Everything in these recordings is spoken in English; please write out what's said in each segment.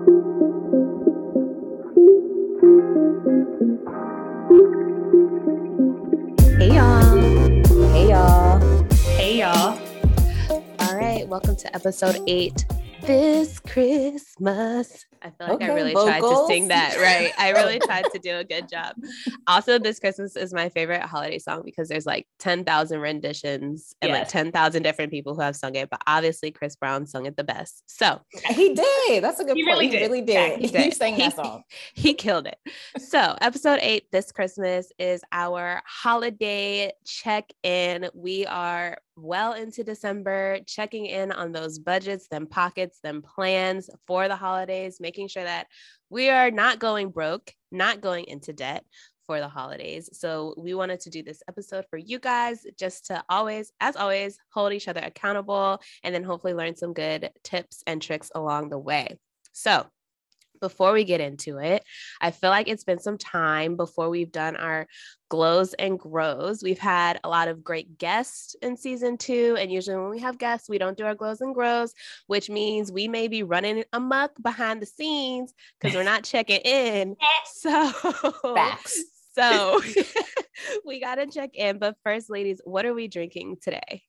Hey y'all. Hey y'all. Hey y'all. All right, welcome to episode eight. This Christmas. I feel like I Okay, really tried to sing that right. I really tried to do a good job. Also, this Christmas is my favorite holiday song because there's like 10,000 renditions and like Yes. 10,000 different people who have sung it, but obviously Chris Brown sung it the best. So uh, He did. That's a good He point. really he did. really did. he He, did. sang He- that song. he killed it. So, episode eight this Christmas is our holiday check in. We are well into December, checking in on those budgets, them pockets, them plans for the holidays, making sure that we are not going broke, not going into debt for the holidays. So, we wanted to do this episode for you guys just to always, as always, hold each other accountable and then hopefully learn some good tips and tricks along the way. So, before we get into it, I feel like it's been some time before we've done our glows and grows. We've had a lot of great guests in season two. And usually, when we have guests, we don't do our glows and grows, which means we may be running amok behind the scenes because we're not checking in. So, Facts. so we got to check in. But first, ladies, what are we drinking today?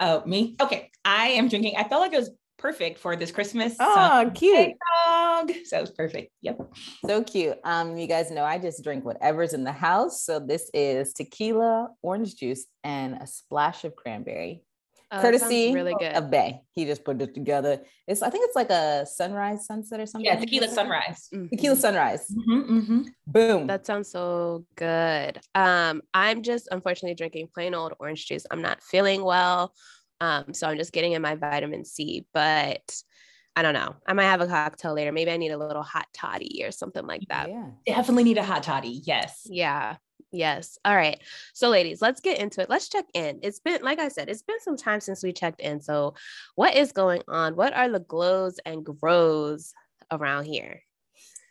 Oh, me? Okay. I am drinking. I felt like it was perfect for this Christmas. Oh, cute. dog. So it was perfect. Yep. So cute. Um, you guys know I just drink whatever's in the house. So this is tequila, orange juice, and a splash of cranberry. Oh, Courtesy really good. of Bay. He just put it together. It's I think it's like a sunrise, sunset, or something. Yeah, tequila sunrise. Mhm. Tequila sunrise. Mhm, mhm. Boom. That sounds so good. Um, I'm just unfortunately drinking plain old orange juice. I'm not feeling well. Um, so I'm just getting in my vitamin C, but I don't know. I might have a cocktail later. Maybe I need a little hot toddy or something like that. yeah. Definitely need a hot toddy. Yes. Yeah. Yes. All right. So, ladies, let's get into it. Let's check in. It's been, like I said, it's been some time since we checked in. So, what is going on? What are the glows and grows around here?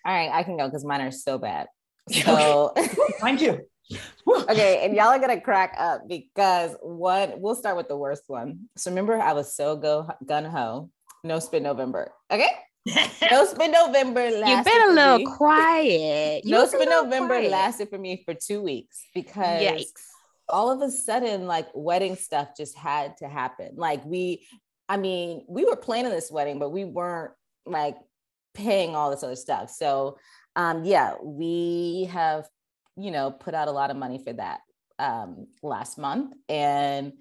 All right, I can go because mine are so bad. So Mine too. Okay, and y'all are gonna crack up because what we'll start with the worst one. So remember, I was so go gun ho, no spin November. Okay, no spin November. You've been a little me- quiet. No spin November quiet. lasted for me for two weeks because Yikes. all of a sudden, like wedding stuff just had to happen. Like we, I mean, we were planning this wedding, but we weren't like paying all this other stuff. So um, yeah, we have, you know, put out a lot of money for that um, last month. And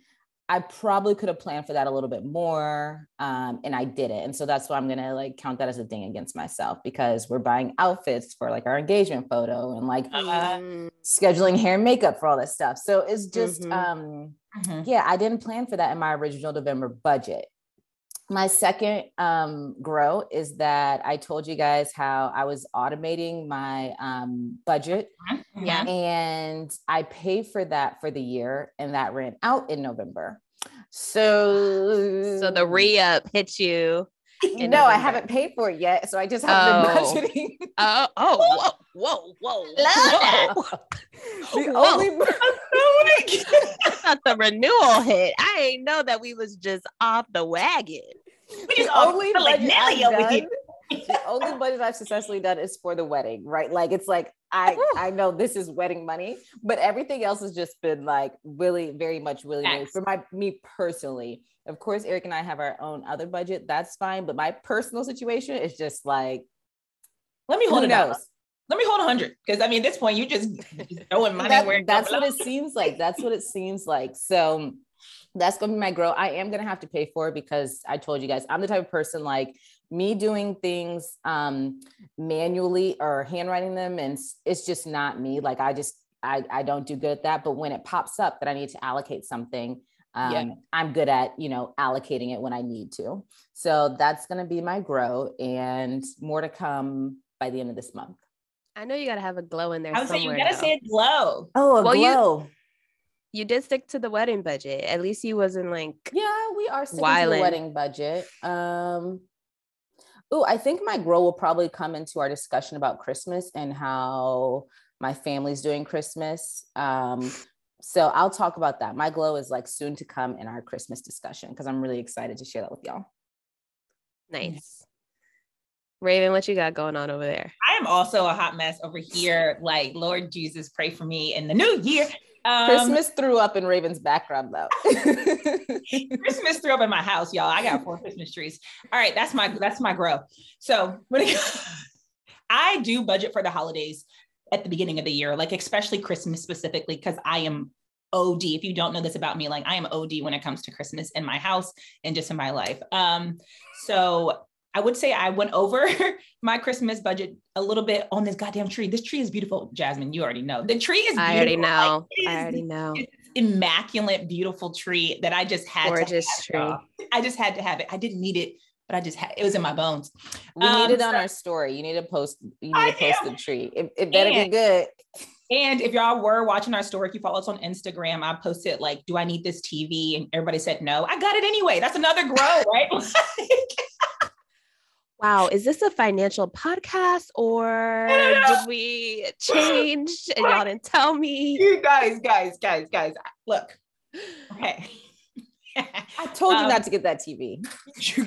I probably could have planned for that a little bit more. Um, and I didn't. And so that's why I'm gonna like count that as a thing against myself because we're buying outfits for like our engagement photo and like Uh, scheduling hair and makeup for all this stuff. So it's just Mhm. um Mhm. yeah, I didn't plan for that in my original November budget. My second um, grow is that I told you guys how I was automating my um, budget Yeah. Mm-hmm. and I paid for that for the year and that ran out in November. So, So the re up hit you. in no, I haven't paid for it yet. So I just haven't Oh. been budgeting. Oh, oh, whoa, whoa, whoa. the Whoa. only I thought the renewal hit. I ain't know that we was just off the wagon. We the just only feel like Nelly over here. the only budget I've successfully done is for the wedding, right? Like it's like I I know this is wedding money, but everything else has just been like really very much willy nilly for my me personally. Of course, Eric and I have our own other budget. That's fine, but my personal situation is just like Let me hold who it knows. Let me hold a hundred because I mean, at this point, you just throwing money That- where that's what it seems like. That's what it seems like. So that's going to be my grow. I am going to have to pay for it because I told you guys I'm the type of person like me doing things um manually or handwriting them and it's just not me. Like I just I I don't do good at that, but when it pops up that I need to allocate something um, Yeah. I'm good at, you know, allocating it when I need to. So that's going to be my grow and more to come by the end of this month. I know you gotta have a glow in there I would say you somewhere. gotta say it glow. Oh, a Well, you- glow. You did stick to the wedding budget. At least you wasn't like Yeah, we are sticking to the wedding budget. Um, oh, I think my grow will probably come into our discussion about Christmas and how my family's doing Christmas. Um, so I'll talk about that. My glow is like soon to come in our Christmas discussion because I'm really excited to share that with y'all. nice. Raven, what you got going on over there? I am also a hot mess over here. Like, Lord Jesus, pray for me in the new year. Um, Christmas threw up in Raven's background though. Christmas threw up in my house, y'all. I got four Christmas trees. All right, that's my that's my grow. So when it, I do budget for the holidays at the beginning of the year, like especially Christmas specifically, because I am OD. If you don't know this about me, like I am OD when it comes to Christmas in my house and just in my life. Um, so I would say I went over my Christmas budget a little bit on this goddamn tree. This tree is beautiful, Jasmine. You already know the tree is. Beautiful. I already know. Like, I already know. immaculate, beautiful tree that I just had. Gorgeous tree. I just had to have it. I didn't need it, but I just had it was in my bones. We um, need it on so, our story. You need to post. You need I to post am. the tree. It, it better and, be good. And if y'all were watching our story, if you follow us on Instagram, I posted like, "Do I need this TV?" And everybody said no. I got it anyway. That's another grow, right? Wow, is this a financial podcast or did we change and y'all didn't tell me? You guys, guys, guys, guys, look. Okay. I told you um, not to get that TV.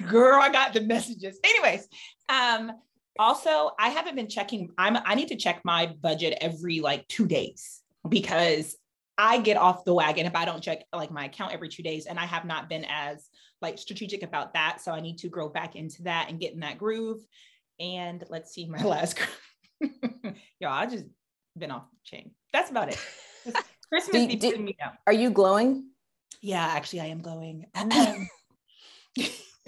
Girl, I got the messages. Anyways, um, also I haven't been checking. I'm I need to check my budget every like two days because I get off the wagon if I don't check like my account every two days. And I have not been as like strategic about that. So I need to grow back into that and get in that groove. And let's see my last y'all, I just been off chain. That's about it. Christmas do, do. Are you glowing? Yeah, actually I am glowing. Um,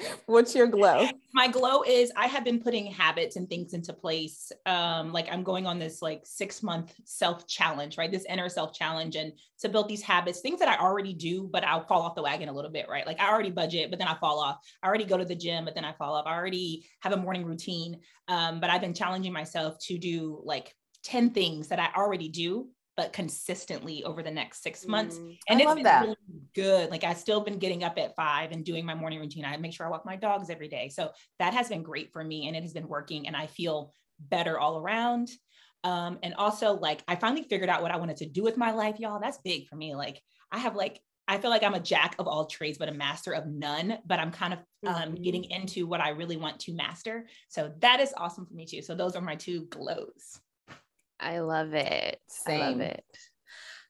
What's your glow? My glow is I have been putting habits and things into place. Um, like I'm going on this like six month self challenge, right? This inner self challenge, and to build these habits, things that I already do, but I'll fall off the wagon a little bit, right? Like I already budget, but then I fall off. I already go to the gym, but then I fall off. I already have a morning routine, um, but I've been challenging myself to do like 10 things that I already do but consistently over the next six months. Mm, and I it's been that. really good. Like I've still been getting up at five and doing my morning routine. I make sure I walk my dogs every day. So that has been great for me and it has been working and I feel better all around. Um, and also like I finally figured out what I wanted to do with my life, y'all. That's big for me. Like I have like I feel like I'm a jack of all trades, but a master of none. But I'm kind of um, mm-hmm. getting into what I really want to master. So that is awesome for me too. So those are my two glows. I love it. Same. I love it.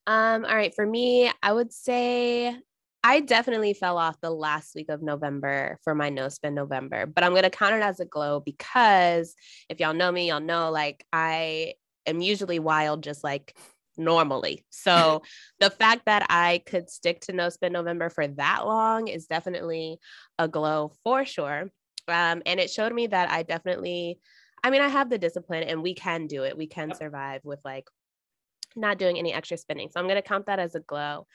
Um, all right. For me, I would say I definitely fell off the last week of November for my no spend November, but I'm going to count it as a glow because if y'all know me, y'all know like I am usually wild, just like normally. So the fact that I could stick to no spend November for that long is definitely a glow for sure. Um, and it showed me that I definitely I mean, I have the discipline and we can do it. We can yep. survive with like not doing any extra spending. So I'm going to count that as a glow.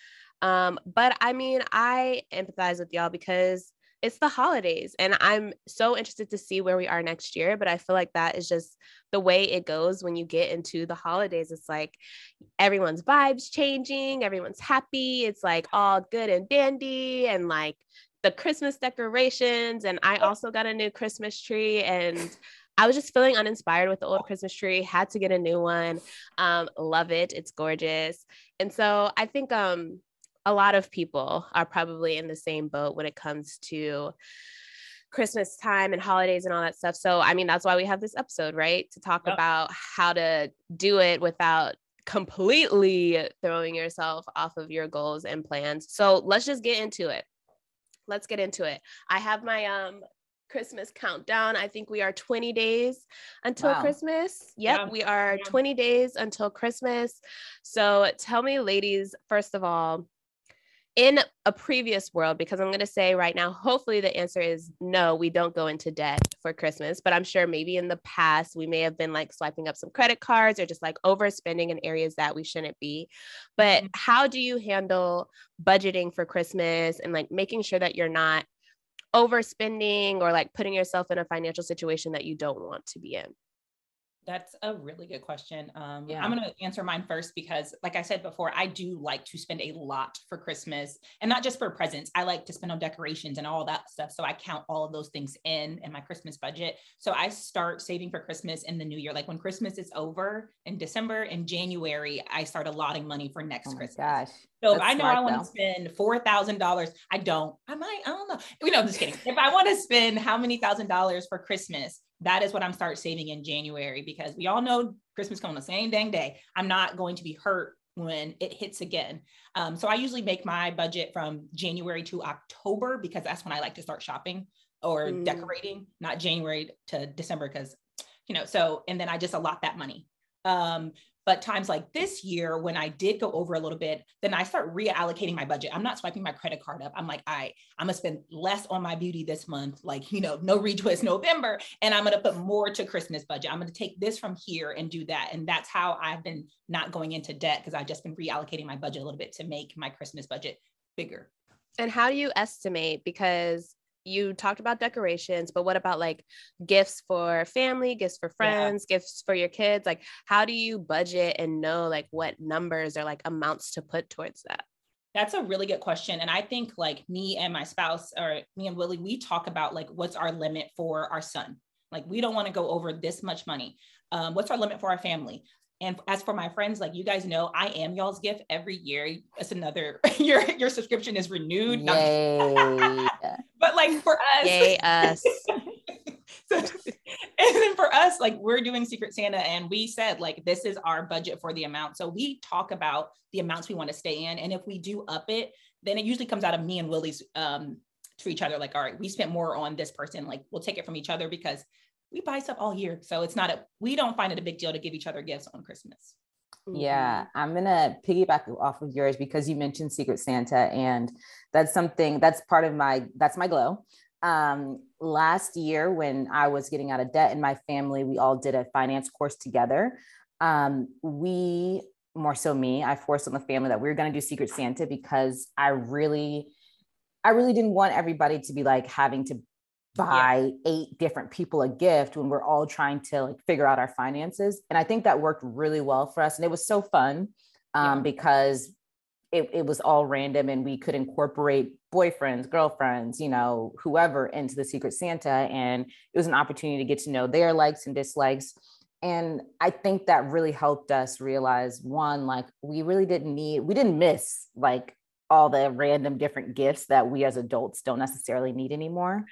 Um, but I mean, I empathize with y'all because it's the holidays and I'm so interested to see where we are next year. But I feel like that is just the way it goes when you get into the holidays. It's like everyone's vibes changing, everyone's happy. It's like all good and dandy and like the Christmas decorations. And I also got a new Christmas tree and I was just feeling uninspired with the old Christmas tree, had to get a new one. Um, love it. It's gorgeous. And so I think um, a lot of people are probably in the same boat when it comes to Christmas time and holidays and all that stuff. So, I mean, that's why we have this episode, right? To talk yep. about how to do it without completely throwing yourself off of your goals and plans. So, let's just get into it. Let's get into it. I have my um Christmas countdown. I think we are 20 days until wow. Christmas. Yep, yeah. we are 20 days until Christmas. So tell me, ladies, first of all, in a previous world, because I'm going to say right now, hopefully the answer is no, we don't go into debt for Christmas. But I'm sure maybe in the past, we may have been like swiping up some credit cards or just like overspending in areas that we shouldn't be. But mm-hmm. how do you handle budgeting for Christmas and like making sure that you're not overspending or like putting yourself in a financial situation that you don't want to be in? That's a really good question. Um, yeah. I'm going to answer mine first because, like I said before, I do like to spend a lot for Christmas and not just for presents. I like to spend on decorations and all that stuff. So I count all of those things in in my Christmas budget. So I start saving for Christmas in the new year. Like when Christmas is over in December and January, I start allotting money for next oh Christmas. Gosh. So if I know I want to spend four thousand dollars, I don't. I might. I don't know. You know, I'm just kidding. if I want to spend how many thousand dollars for Christmas, that is what I'm start saving in January because we all know Christmas coming the same dang day. I'm not going to be hurt when it hits again. Um, so I usually make my budget from January to October because that's when I like to start shopping or mm. decorating, not January to December because, you know, so, and then I just allot that money. Um, but times like this year, when I did go over a little bit, then I start reallocating my budget. I'm not swiping my credit card up. I'm like, I, right, I'm gonna spend less on my beauty this month, like, you know, no retwist November. And I'm gonna put more to Christmas budget. I'm gonna take this from here and do that. And that's how I've been not going into debt because I've just been reallocating my budget a little bit to make my Christmas budget bigger. And how do you estimate? Because you talked about decorations, but what about like gifts for family, gifts for friends, yeah. gifts for your kids? Like, how do you budget and know like what numbers or like amounts to put towards that? That's a really good question. And I think like me and my spouse or me and Willie, we talk about like what's our limit for our son. Like, we don't want to go over this much money. Um, what's our limit for our family? And as for my friends, like you guys know, I am y'all's gift every year. It's another your your subscription is renewed. but like for us, yay us. so, and then for us, like we're doing Secret Santa, and we said like this is our budget for the amount. So we talk about the amounts we want to stay in, and if we do up it, then it usually comes out of me and Willie's um to each other. Like, all right, we spent more on this person. Like we'll take it from each other because we buy stuff all year. So it's not a, we don't find it a big deal to give each other gifts on Christmas. Yeah, mm-hmm. I'm gonna piggyback off of yours because you mentioned Secret Santa, and that's something that's part of my that's my glow. Um, last year, when I was getting out of debt in my family, we all did a finance course together. Um, we more so me, I forced on the family that we were gonna do Secret Santa because I really, I really didn't want everybody to be like having to buy yeah. eight different people a gift when we're all trying to like figure out our finances. And I think that worked really well for us. And it was so fun um, yeah. because it, it was all random and we could incorporate boyfriends, girlfriends, you know, whoever into the Secret Santa. And it was an opportunity to get to know their likes and dislikes. And I think that really helped us realize one, like we really didn't need, we didn't miss like all the random different gifts that we as adults don't necessarily need anymore.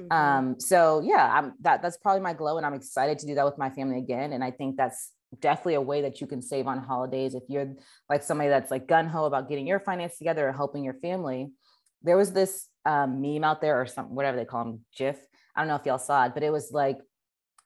Mm-hmm. Um, so yeah, I'm that that's probably my glow, and I'm excited to do that with my family again. And I think that's definitely a way that you can save on holidays if you're like somebody that's like gun ho about getting your finance together or helping your family. There was this um, meme out there or some whatever they call them, GIF. I don't know if y'all saw it, but it was like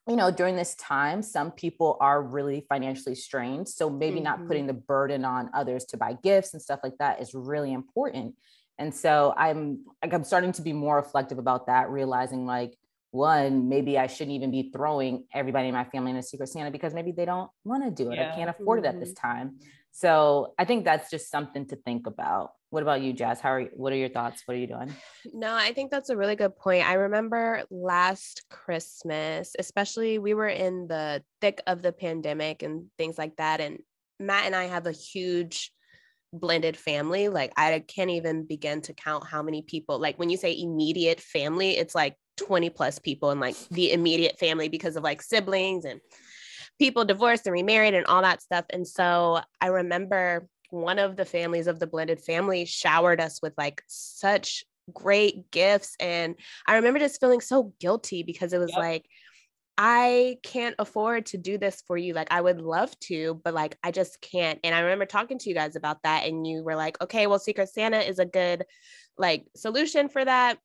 you know, during this time, some people are really financially strained. So maybe mm-hmm. not putting the burden on others to buy gifts and stuff like that is really important. And so I'm like I'm starting to be more reflective about that, realizing like one, maybe I shouldn't even be throwing everybody in my family in a secret Santa because maybe they don't want to do it. Yeah. I can't afford mm-hmm. it at this mm-hmm. time. So I think that's just something to think about. What about you, Jazz? How are you, what are your thoughts? What are you doing? No, I think that's a really good point. I remember last Christmas, especially we were in the thick of the pandemic and things like that. And Matt and I have a huge blended family like i can't even begin to count how many people like when you say immediate family it's like 20 plus people in like the immediate family because of like siblings and people divorced and remarried and all that stuff and so i remember one of the families of the blended family showered us with like such great gifts and i remember just feeling so guilty because it was yep. like I can't afford to do this for you. Like, I would love to, but like, I just can't. And I remember talking to you guys about that, and you were like, okay, well, Secret Santa is a good like solution for that.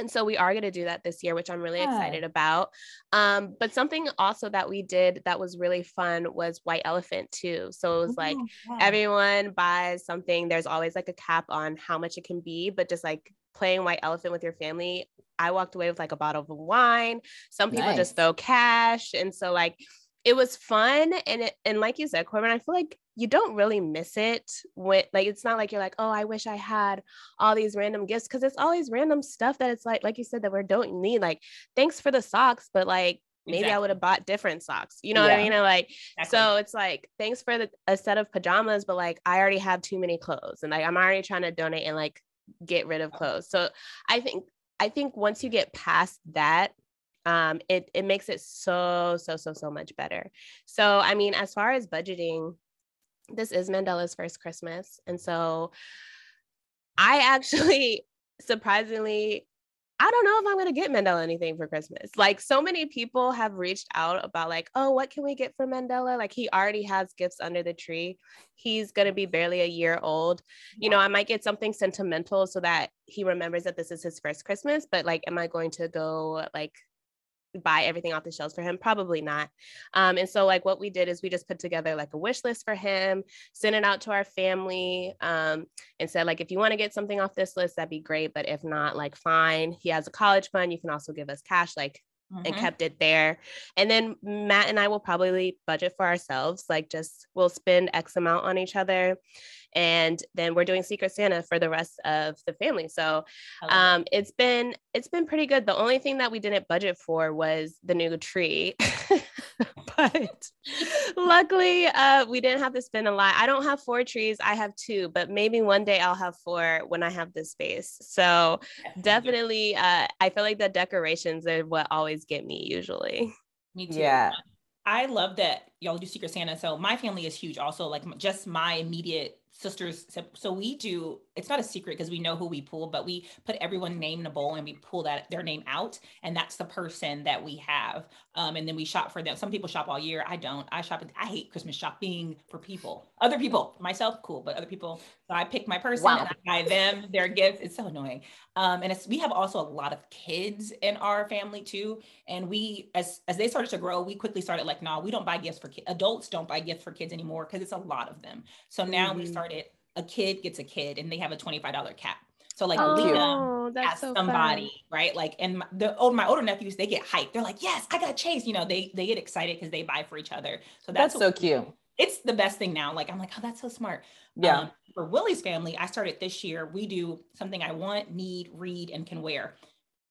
And so we are going to do that this year, which I'm really yeah. excited about. Um, but something also that we did that was really fun was White Elephant too. So it was like oh, yeah. everyone buys something. There's always like a cap on how much it can be, but just like playing White Elephant with your family I walked away with like a bottle of wine. Some people nice. just throw cash. And so like it was fun. And it and like you said, Corbin, I feel like you don't really miss it when like it's not like you're like, oh, I wish I had all these random gifts because it's all these random stuff that it's like, like you said, that we don't need. Like, thanks for the socks, but like maybe exactly. I would have bought different socks. You know yeah. what I mean? like, exactly. so it's like, thanks for the, a set of pajamas, but like, I already have too many clothes and like, I'm already trying to donate and like get rid of oh. clothes. So I think I think once you get past that, um, it it makes it so so so so much better. So I mean, as far as budgeting, this is Mandela's first Christmas. And so I actually surprisingly I don't know if I'm going to get Mandela anything for Christmas. Like so many people have reached out about like, "Oh, what can we get for Mandela?" Like he already has gifts under the tree. He's going to be barely a year old. You know, I might get something sentimental so that he remembers that this is his first Christmas, but like am I going to go like buy everything off the shelves for him? Probably not. Um, and so, like, what we did is we just put together like a wish list for him, sent it out to our family, um, and said, like, if you want to get something off this list, that'd be great. But if not, like, fine. He has a college fund. You can also give us cash. Like, Mm-hmm. and kept it there. And then Matt and I will probably budget for ourselves, like just we'll spend X amount on each other. And then we're doing Secret Santa for the rest of the family. So um, it's been it's been pretty good. The only thing that we didn't budget for was the new tree. but luckily uh, we didn't have to spend a lot. I don't have four trees, I have two, but maybe one day I'll have four when I have the space. So definitely, uh, I feel like the decorations are what always get me usually. Me too. Yeah. I love that y'all do Secret Santa. So my family is huge also, like just my immediate sisters so we do it's not a secret because we know who we pull but we put everyone name in a bowl and we pull that their name out and that's the person that we have um, and then we shop for them. Some people shop all year. I don't. I shop i hate christmas shopping for people. Other people myself cool but other people so i pick my person wow. and i buy them their gifts. It's so annoying. Um, and it's, we have also a lot of kids in our family too and we as as they started to grow we quickly started like no nah, we don't buy gifts for kids adults don't buy gifts for kids anymore because it's a lot of them. So now mm-hmm. we started started, a kid gets a kid and they have a $25 cap. So like oh, Lena has so somebody, fun. right? Like, and my, the old my older nephews, they get hyped. They're like, yes, I got Chase. You know, they they get excited because they buy for each other. So that's, that's so cute. It's the best thing now. Like I'm like, oh, that's so smart. Yeah. Um, for Willie's family, I started this year. We do something I want, need, read, and can wear.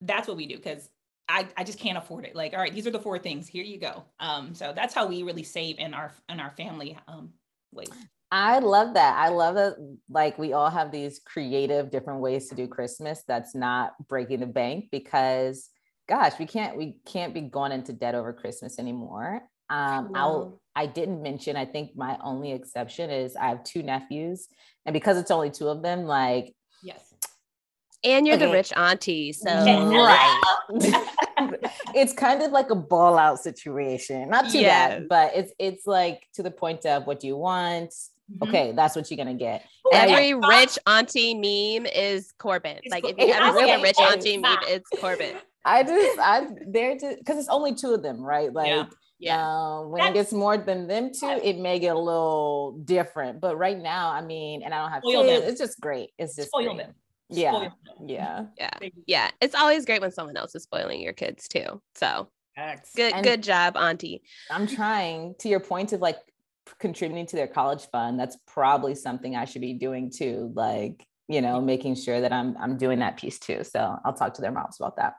That's what we do because I, I just can't afford it. Like, all right, these are the four things. Here you go. Um, so that's how we really save in our in our family um ways. I love that. I love that like we all have these creative different ways to do Christmas that's not breaking the bank because gosh, we can't we can't be going into debt over Christmas anymore. Um no. I'll I didn't mention I think my only exception is I have two nephews and because it's only two of them like yes. And you're okay. the rich auntie, so right. it's kind of like a ball out situation. Not too yes. bad, but it's it's like to the point of what do you want? Mm-hmm. Okay, that's what you're gonna get. Every rich auntie meme is Corbin. It's like if you ever see a rich auntie meme, it's Corbin. I just I they're just because it's only two of them, right? Like yeah. Yeah. Uh, when That's, it gets more than them two, it may get a little different. But right now, I mean, and I don't have kids, it's just great. It's just spoil great. them. Yeah. Yeah. Yeah. Yeah. It's always great when someone else is spoiling your kids too. So good, and good job, Auntie. I'm trying to your point of like contributing to their college fund that's probably something i should be doing too like you know making sure that i'm i'm doing that piece too. So i'll talk to their moms about that.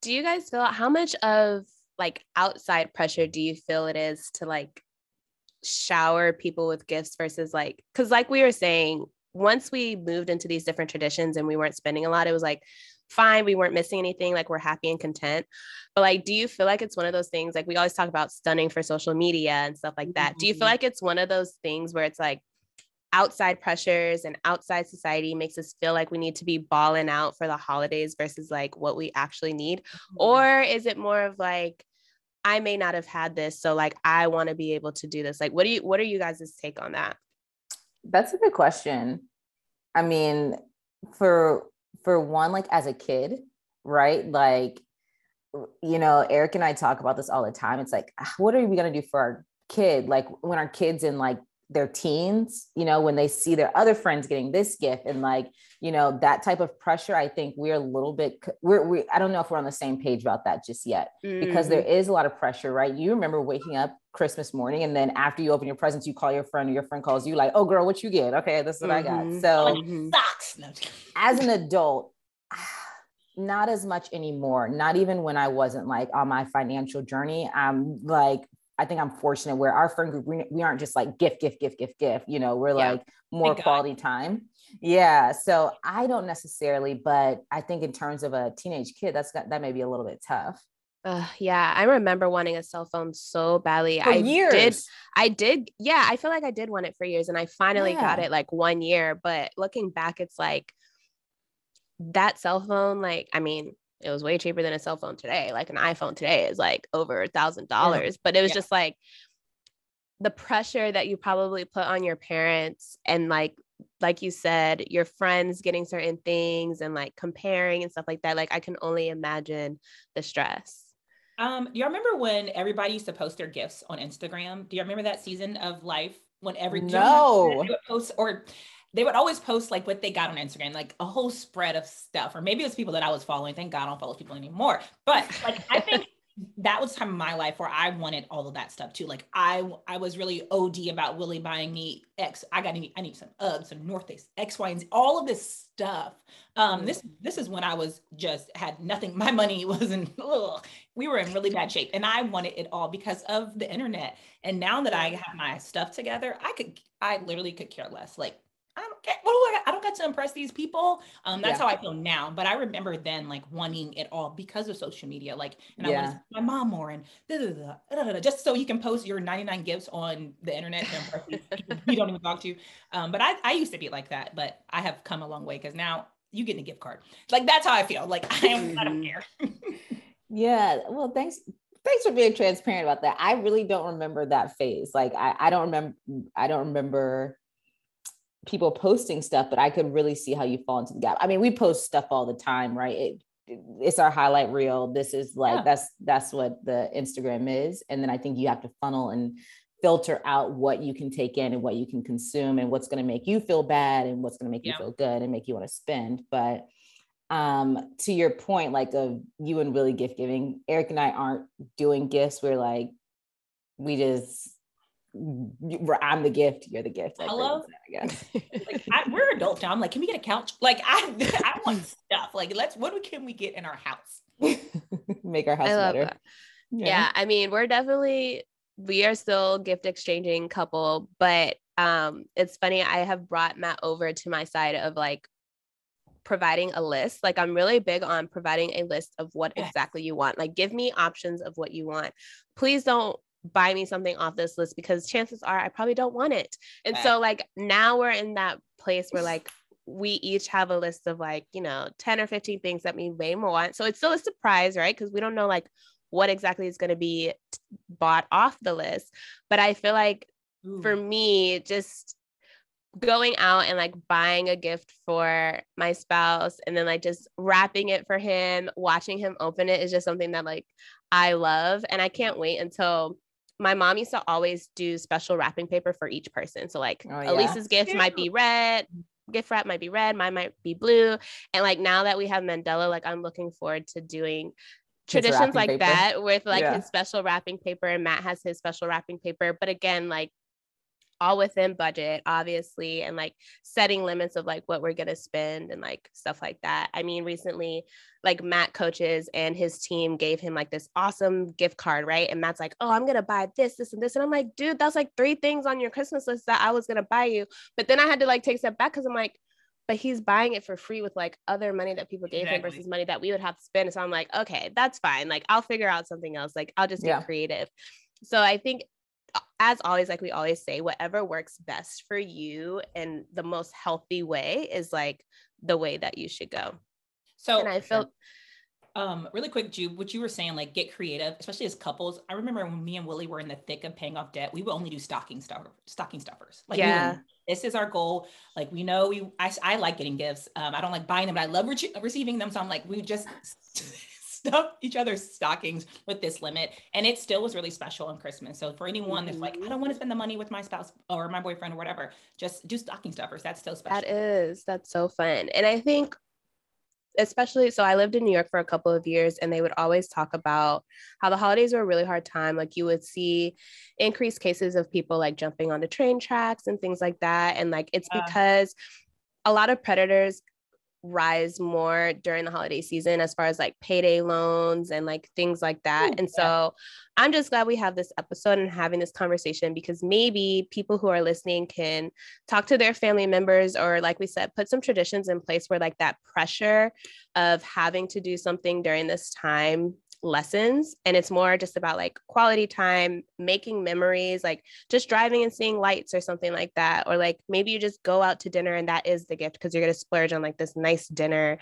Do you guys feel how much of like outside pressure do you feel it is to like shower people with gifts versus like because like we were saying once we moved into these different traditions and we weren't spending a lot it was like fine. We weren't missing anything. Like we're happy and content. But like, do you feel like it's one of those things? Like we always talk about stunning for social media and stuff like that. Mm-hmm. Do you feel mm-hmm. like it's one of those things where it's like outside pressures and outside society makes us feel like we need to be balling out for the holidays versus like what we actually need? Mm-hmm. Or is it more of like, I may not have had this, so like I want to be able to do this. Like, what do you what are you guys' take on that? That's a good question. I mean, for for one, like as a kid, right? Like, you know, Eric and I talk about this all the time. It's like, ah, what are we going to do for our kid? Like when our kids in like their teens, you know, when they see their other friends getting this gift and like, you know, that type of pressure, I think we're a little bit, we're, we, I don't know if we're on the same page about that just yet mm-hmm. because there mm-hmm. a lot of pressure, right? You remember waking up Christmas morning and then after you open your presents, you call your friend or your friend calls you like, oh girl, what you get? Okay, this is what mm-hmm. I got. Mm-hmm. So mm-hmm. as an adult, not as much anymore. Not even when I wasn't like on my financial journey. I'm like I think I'm fortunate where our friend group, we, we aren't just like gift, gift, gift, gift, gift, you know, we're yeah. like more Thank quality God. time. Yeah. So I don't necessarily, but I think in terms of a teenage kid, that's got, that may be a little bit tough. Uh, yeah, I remember wanting a cell phone so badly. For I years. did. I did. Yeah, I feel like I did want it for years, and I finally got it like one year. But looking back, it's like that cell phone. Like, I mean, it was way cheaper than a cell phone today. Like an iPhone today is like over a thousand dollars. But it was Yeah. just like the pressure that you probably put on your parents, and like like you said, your friends getting certain things and like comparing and stuff like that. Like, I can only imagine the stress. Um, do you remember when everybody used to post their gifts on Instagram? Do you remember that season of life when every do you remember No. they would post or they would always post like what they got on Instagram, like a whole spread of stuff, or maybe it was people that I was following. Thank God I don't follow people anymore. But like I think that was time in my life where I wanted all of that stuff too. Like I I was really OD about Willie buying me X. I got to I need some Uggs, some North Face, X, Y, and Z, all of this stuff. Um, this this is when I was just had nothing. My money wasn't. Ugh, we were in really bad shape, and I wanted it all because of the internet. And now that I have my stuff together, I could I literally could care less. Like don't get what do I? I don't get to impress these people. Um, that's Yeah. how I feel now. But I remember then like wanting it all because of social media. Like, and I want Yeah. my mom more and da, da, da, just so you can post your 99 gifts on the internet you don't even talk to. You. Um, but I, I used to be like that, but I have come a long way because now you get a gift card. Like that's how I feel. Like I don't, I Mhm. care. Yeah. Well, thanks. Thanks for being transparent about that. I really don't remember that phase. Like I, I don't remember I don't remember people posting stuff, but I could really see how you fall into the gap. I mean, we post stuff all the time, right? It, it's our highlight reel. This is like Yeah. that's that's what the Instagram is. And then I think you have to funnel and filter out what you can take in and what you can consume and what's going to make you feel bad and what's going to make Yeah. you feel good and make you want to spend. But um to your point like of you and Willie gift giving, Eric and I aren't doing gifts. We're like, we just I'm the gift, you're the gift. like Hello? Brittany I guess. Like I, we're adults now. I'm like, can we get a couch? Like I, I want stuff. Like let's. What can we get in our house? Make our house better. that. Yeah. I mean, we're definitely we are still gift exchanging couple, but um it's funny I have brought Matt over to my side of like providing a list. Like I'm really big on providing a list of what Yes. exactly you want. Like give me options of what you want. Please don't buy me something off this list because chances are I probably don't want it. And so like now we're in that place where like we each have a list of like, you know, 10 or 15 things that we may want. So it's still a surprise, right? Because we don't know like what exactly is going to be bought off the list. But I feel like for me, just going out and like buying a gift for my spouse and then like just wrapping it for him, watching him open it is just something that like I love. And I can't wait until my mom used to always do special wrapping paper for each person. So like Oh, yeah. Elisa's gift might be red, gift wrap might be red, mine might be blue. And like now that we have Mandela, like I'm looking forward to doing traditions like paper. that with like Yeah. his special wrapping paper and Matt has his special wrapping paper. But again, like all within budget, obviously, and like setting limits of like what we're gonna spend and like stuff like that. I mean, recently, like Matt coaches and his team gave him like this awesome gift card, right? And Matt's like, oh, I'm gonna buy this, this, and this. And I'm like, dude, that's like three things on your Christmas list that I was gonna buy you. But then I had to like take a step back because I'm like, but he's buying it for free with like other money that people gave him versus money that we would have to spend. So I'm like, okay, that's fine. Like I'll figure out something else. Like I'll just get Yeah. creative. So I think as always, like we always say, whatever works best for you and the most healthy way is like the way that you should go. So and I felt um really quick Jude, what you were saying like get creative especially as couples i remember when me and willie were in the thick of paying off debt we would only do stocking stuffer stocking stuffers. Like Yeah. this is our goal. Like we know we i, I like getting gifts. Um i don't like buying them but i love re- receiving them. So i'm like we just stuff each other's stockings with this limit and it still was really special on christmas so for anyone that's like i don't mm-hmm. want to spend the money with my spouse or my boyfriend or whatever just do stocking stuffers that's still special That is, that's so fun. And I think, especially, so I lived in New York for a couple of years, and they would always talk about how the holidays were a really hard time. Like you would see increased cases of people like jumping onto train tracks and things like that. And like it's Yeah. because a lot of predators rise more during the holiday season as far as like payday loans and like things like that. Ooh, and yeah. so I'm just glad we have this episode and having this conversation because maybe people who are listening can talk to their family members or like we said put some traditions in place where like that pressure of having to do something during this time lessons and it's more just about like quality time making memories like just driving and seeing lights or something like that or like maybe you just go out to dinner and that is the gift because you're going to splurge on like this nice dinner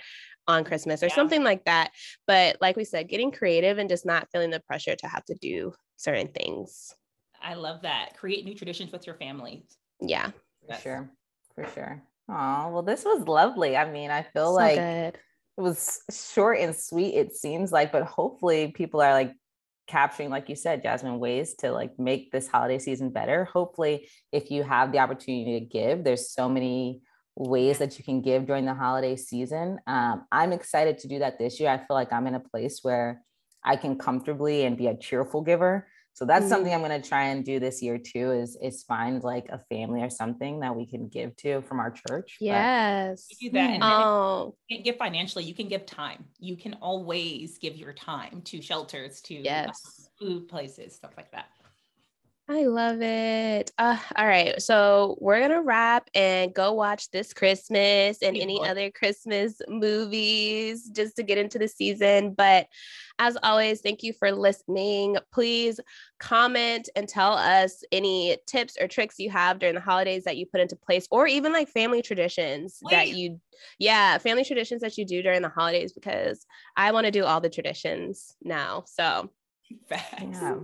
on christmas or yeah. something like that. But like we said getting creative and just not feeling the pressure to have to do certain things. I love that. Create new traditions with your family. Yeah. For sure. For sure. Oh well this was lovely. I mean i feel so like good it was short and sweet it seems like but hopefully people are like capturing like you said jasmine ways to like make this holiday season better. Hopefully if you have the opportunity to give there's so many ways that you can give during the holiday season. Um, i'm excited to do that this year. I feel like i'm in a place where i can comfortably and be a cheerful giver so that's mm-hmm. something I'm going to try and do this year too is is find like a family or something that we can give to from our church. Yes. But, you do that. And oh. you can give financially, you can give time. You can always give your time to shelters, to yes. food places, stuff like that. I love it. Uh, all right. So we're going to wrap and go watch this Christmas and any other Christmas movies just to get into the season. But as always, thank you for listening. Please comment and tell us any tips or tricks you have during the holidays that you put into place, or even like family traditions Wait. that you, yeah, family traditions that you do during the holidays, because I want to do all the traditions now. So, Facts. Yeah.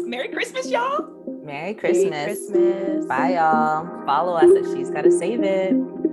Merry Christmas, y'all. Merry Christmas. Merry Christmas. Bye, y'all. Follow us at She's Gotta Save It.